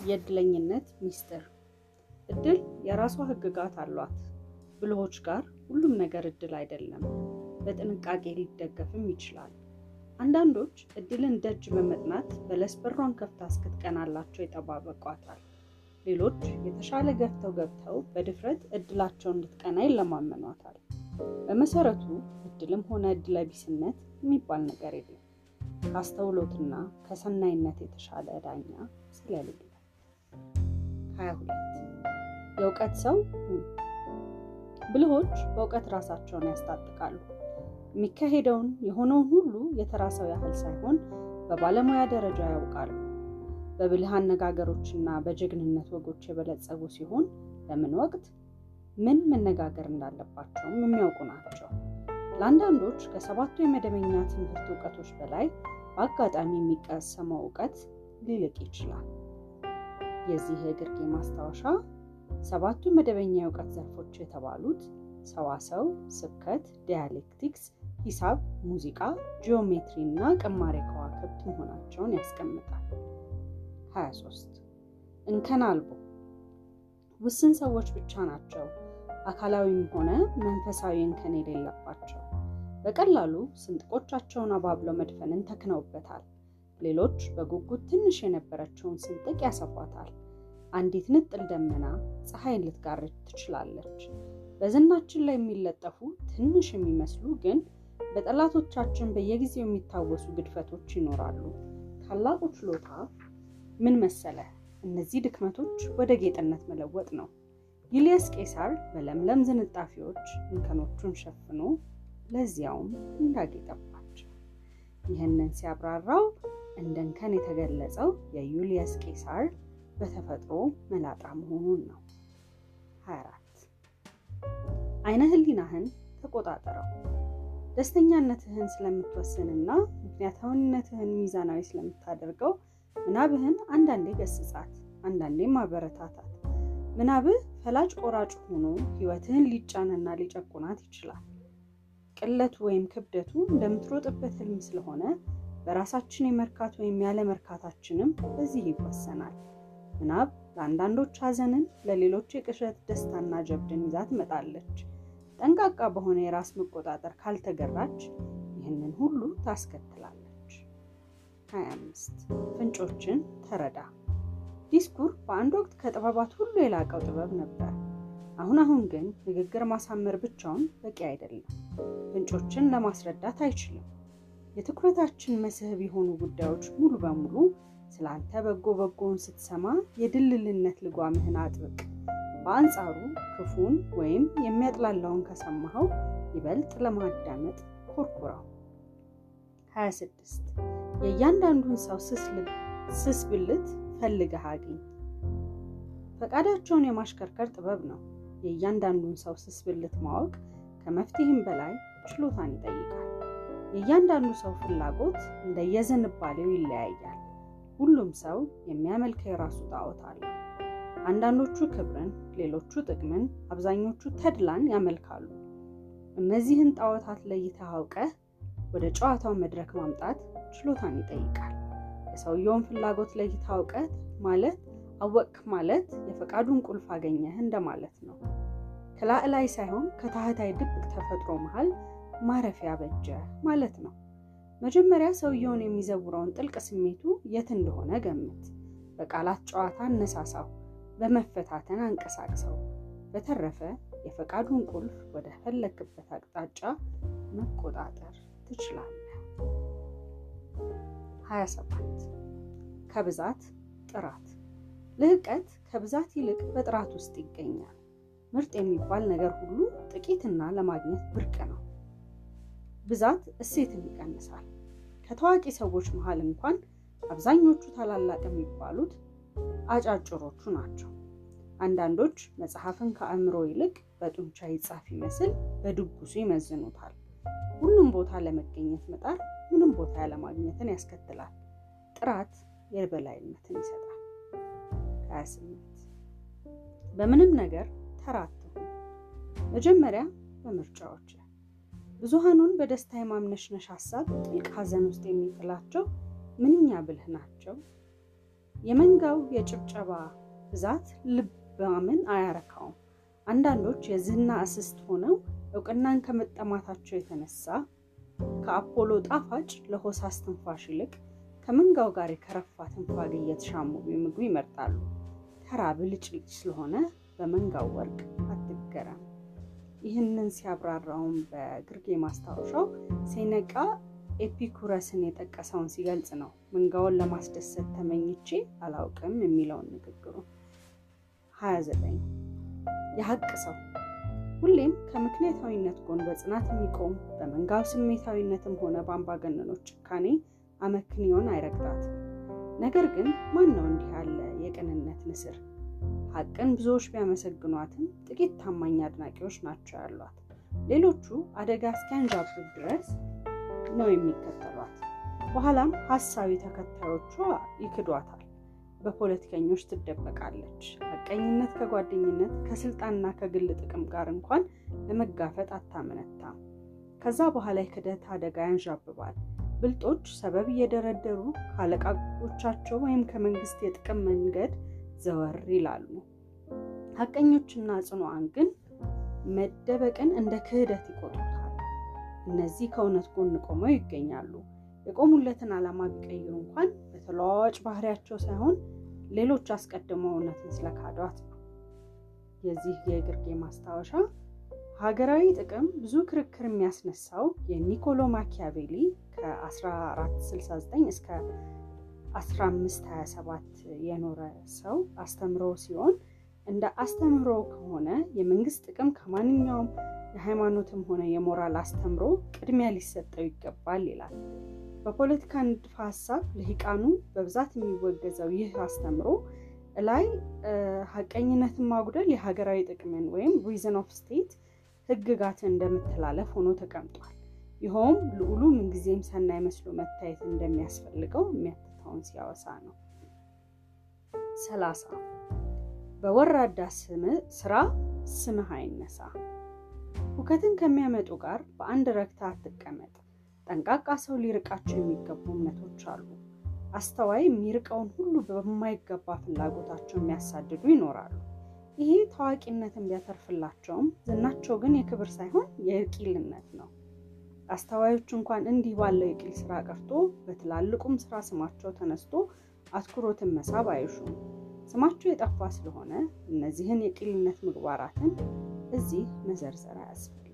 የእድለኝነት ሚስጥር እድል የራሷ ህግጋት አሏት። ብልሆች ጋር ሁሉም ነገር እድል አይደለም፣ በጥንቃቄ ሊደገፍም ይችላል። አንዳንዶች እድልን ደጅ በመጥናት በለስ በሯን ከፍታ እስክትቀናላቸው ይጠባበቋታል። ሌሎች የተሻለ ገፍተው ገብተው በድፍረት እድላቸው እንድትቀና ይለማመኗታል። በመሰረቱ እድልም ሆነ እድለቢስነት የሚባል ነገር የለም። ከአስተውሎትና ከሰናይነት የተሻለ ዳኛ ስለሌለ። 22 የእውቀት ሰው ብልሆች በእውቀት ራሳቸውን ያስታጥቃሉ። የሚካሄደውን የሆነውን ሁሉ የተራ ሰው ያህል ሳይሆን በባለሙያ ደረጃ ያውቃሉ። በብልህ አነጋገሮችና በጀግንነት ወጎች የበለጸጉ ሲሆን ለምን ወቅት ምን መነጋገር እንዳለባቸውም የሚያውቁ ናቸው። ለአንዳንዶች ከሰባቱ የመደበኛ ትምህርት እውቀቶች በላይ በአጋጣሚ የሚቀሰመው እውቀት ሊልቅ ይችላል። የዚህ የግርጌ ማስታወሻ ሰባቱ መደበኛ የእውቀት ዘርፎች የተባሉት ሰዋሰው፣ ስብከት፣ dialectics፣ ሂሳብ፣ ሙዚቃ፣ ጂኦሜትሪ እና ቅማሬ ከዋክብት መሆናቸውን ያስቀምጣል። 23 እንከን አልቦ ውስን ሰዎች ብቻ ናቸው አካላዊም ሆነ መንፈሳዊ እንከን የሌለባቸው። በቀላሉ ስንጥቆቻቸውን አባብለው መድፈንን ተክነውበታል። ሌሎች በጉጉት ትንሽ የነበረችውን ስንጥቅ ያሰፏታል። አንዲት ንጥል ደመና ፀሐይን ልትጋርድ ትችላለች። በዝናችን ላይ የሚለጠፉ ትንሽ የሚመስሉ ግን በጠላቶቻችን በየጊዜው የሚታወሱ ግድፈቶች ይኖራሉ። ታላቁ ችሎታ ምን መሰለ? እነዚህ ድክመቶች ወደ ጌጥነት መለወጥ ነው። ዩልየስ ቄሳር በለምለም ዝንጣፊዎች እንከኖቹን ሸፍኖ ለዚያውም እንዳጌጠባቸው። ይህንን ሲያብራራው እንደ እንከን የተገለጸው የዩልየስ ቄሳር በተፈጥሮ መላጣ መሆኑን ነው። 24 አይነ ህሊናህን ተቆጣጠረው። ደስተኛነትህን ስለምትወስንና ምክንያታዊነትህን ሚዛናዊ ስለምታደርገው ምናብህን አንዳንዴ ገስጻት፣ አንዳንዴም ማበረታታት። ምናብህ ፈላጭ ቆራጭ ሆኖ ህይወትህን ሊጫንና ሊጨቁናት ይችላል። ቅለቱ ወይም ክብደቱ እንደምትሮጥበት ህልም ስለሆነ በራሳችን የመርካት ወይም ያለ መርካታችንም በዚህ ይወሰናል። ምናብ ለአንዳንዶች ሐዘንን፣ ለሌሎች የቅዠት ደስታና ጀብድን ይዛ ትመጣለች። ጠንቃቃ በሆነ የራስ መቆጣጠር ካልተገራች ይህንን ሁሉ ታስከትላለች። 25 ፍንጮችን ተረዳ። ዲስኩር በአንድ ወቅት ከጥበባት ሁሉ የላቀው ጥበብ ነበር። አሁን አሁን ግን ንግግር ማሳመር ብቻውን በቂ አይደለም። ፍንጮችን ለማስረዳት አይችልም። የትኩረታችን መስህብ የሆኑ ጉዳዮች ሙሉ በሙሉ ስለ አንተ በጎ በጎውን ስትሰማ የድልልነት ልጓምህን አጥብቅ። በአንጻሩ ክፉን ወይም የሚያጥላላውን ከሰማኸው ይበልጥ ለማዳመጥ ኮርኩረው። 26 የእያንዳንዱን ሰው ስስ ብልት ፈልገህ አግኝ። ፈቃዳቸውን የማሽከርከር ጥበብ ነው። የእያንዳንዱን ሰው ስስ ብልት ማወቅ ከመፍትሄም በላይ ችሎታን ይጠይቃል። የእያንዳንዱ ሰው ፍላጎት እንደየዝንባሌው ይለያያል። ሁሉም ሰው የሚያመልከው የራሱ ጣዖት አለው። አንዳንዶቹ ክብርን፣ ሌሎቹ ጥቅምን፣ አብዛኞቹ ተድላን ያመልካሉ። እነዚህን ጣዖታት ለይተህ አውቀህ ወደ ጨዋታው መድረክ ማምጣት ችሎታን ይጠይቃል። የሰውየውን ፍላጎት ለይተህ አውቀህ ማለት አወቅክ ማለት የፈቃዱን ቁልፍ አገኘህ እንደማለት ነው። ከላዕላይ ሳይሆን ከታህታይ ድብቅ ተፈጥሮ መሃል ማረፊያ በጀ ማለት ነው። መጀመሪያ ሰውየውን የሚዘውረውን ጥልቅ ስሜቱ የት እንደሆነ ገምት። በቃላት ጨዋታ አነሳሳው፣ በመፈታተን አንቀሳቅሰው። በተረፈ የፈቃዱን ቁልፍ ወደ ፈለክበት አቅጣጫ መቆጣጠር ትችላለህ። 27 ከብዛት ጥራት። ልህቀት ከብዛት ይልቅ በጥራት ውስጥ ይገኛል። ምርጥ የሚባል ነገር ሁሉ ጥቂትና ለማግኘት ብርቅ ነው። ብዛት እሴትን ይቀንሳል። ከታዋቂ ሰዎች መሃል እንኳን አብዛኞቹ ታላላቅ የሚባሉት አጫጭሮቹ ናቸው። አንዳንዶች መጽሐፍን ከአእምሮ ይልቅ በጡንቻ ይጻፍ ይመስል በድጉሱ ይመዝኑታል። ሁሉም ቦታ ለመገኘት መጣር ምንም ቦታ ያለማግኘትን ያስከትላል። ጥራት የበላይነትን ይሰጣል። 28 በምንም ነገር ተራ አትሁን። መጀመሪያ በምርጫዎች ብዙሃኑን በደስታ የማምነሽነሽ ሀሳብ ጥልቅ ሐዘን ውስጥ የሚጥላቸው ምንኛ ብልህ ናቸው። የመንጋው የጭብጨባ ብዛት ልባምን አያረካውም። አንዳንዶች የዝና እስስት ሆነው እውቅናን ከመጠማታቸው የተነሳ ከአፖሎ ጣፋጭ ለሆሳስ ትንፋሽ ይልቅ ከመንጋው ጋር የከረፋ ትንፋግ እየተሻሙ ቢምጉ ይመርጣሉ። ተራ ብልጭልጭ ስለሆነ በመንጋው ወርቅ አትገረም። ይህንን ሲያብራራውም በግርጌ ማስታወሻው ሴኔቃ ኤፒኩረስን የጠቀሰውን ሲገልጽ ነው። መንጋውን ለማስደሰት ተመኝቼ አላውቅም የሚለውን ንግግሩ። 29 የሀቅ ሰው ሁሌም ከምክንያታዊነት ጎን በጽናት የሚቆም በመንጋው ስሜታዊነትም ሆነ በአምባገነኖች ጭካኔ አመክንዮን አይረግጣትም። ነገር ግን ማን ነው እንዲህ ያለ የቅንነት ንስር? ሀቅን ብዙዎች ቢያመሰግኗትም ጥቂት ታማኝ አድናቂዎች ናቸው ያሏት። ሌሎቹ አደጋ እስኪያንዣብብ ድረስ ነው የሚከተሏት። በኋላም ሀሳቢ ተከታዮቿ ይክዷታል። በፖለቲከኞች ትደበቃለች። ሀቀኝነት ከጓደኝነት ከስልጣንና ከግል ጥቅም ጋር እንኳን ለመጋፈጥ አታመነታም። ከዛ በኋላ የክደት አደጋ ያንዣብባል። ብልጦች ሰበብ እየደረደሩ ከአለቃቆቻቸው ወይም ከመንግስት የጥቅም መንገድ ዘወር ይላሉ። ሀቀኞችና ጽኑዓን ግን መደበቅን እንደ ክህደት ይቆጥሩታል። እነዚህ ከእውነት ጎን ቆመው ይገኛሉ። የቆሙለትን ዓላማ ቢቀይሩ እንኳን በተለዋዋጭ ባህሪያቸው ሳይሆን ሌሎች አስቀድመው እውነትን ስለካዷት ነው። የዚህ የግርጌ ማስታወሻ ሀገራዊ ጥቅም ብዙ ክርክር የሚያስነሳው የኒኮሎ ማኪያቬሊ ከ1469 እስከ 1527 የኖረ ሰው አስተምሮ ሲሆን እንደ አስተምሮ ከሆነ የመንግስት ጥቅም ከማንኛውም የሃይማኖትም ሆነ የሞራል አስተምሮ ቅድሚያ ሊሰጠው ይገባል ይላል። በፖለቲካ ንድፈ ሀሳብ ልሂቃኑ በብዛት የሚወገዘው ይህ አስተምሮ ላይ ሀቀኝነትን ማጉደል የሀገራዊ ጥቅምን ወይም reason of state ህግጋትን እንደምተላለፍ ሆኖ ተቀምጧል። ይኸውም ልዑሉ ምንጊዜም ሰናይ መስሎ መታየት እንደሚያስፈልገው የሚያትተውን ሲያወሳ ነው። ሰላሳ በወራዳ ስራ ስምህ አይነሳ። ሁከትን ከሚያመጡ ጋር በአንድ ረግታ አትቀመጥ። ጠንቃቃ ሰው ሊርቃቸው የሚገቡ እምነቶች አሉ። አስተዋይ የሚርቀውን ሁሉ በማይገባ ፍላጎታቸው የሚያሳድዱ ይኖራሉ። ይሄ ታዋቂነትን ቢያተርፍላቸውም ዝናቸው ግን የክብር ሳይሆን የቂልነት ነው። አስተዋዮች እንኳን እንዲህ ባለው የቂል ስራ ቀርቶ በትላልቁም ስራ ስማቸው ተነስቶ አትኩሮትን መሳብ አይሹም። ስማቸው የጠፋ ስለሆነ እነዚህን የቂልነት ምግባራትን እዚህ መዘርዘር አያስፈልግም።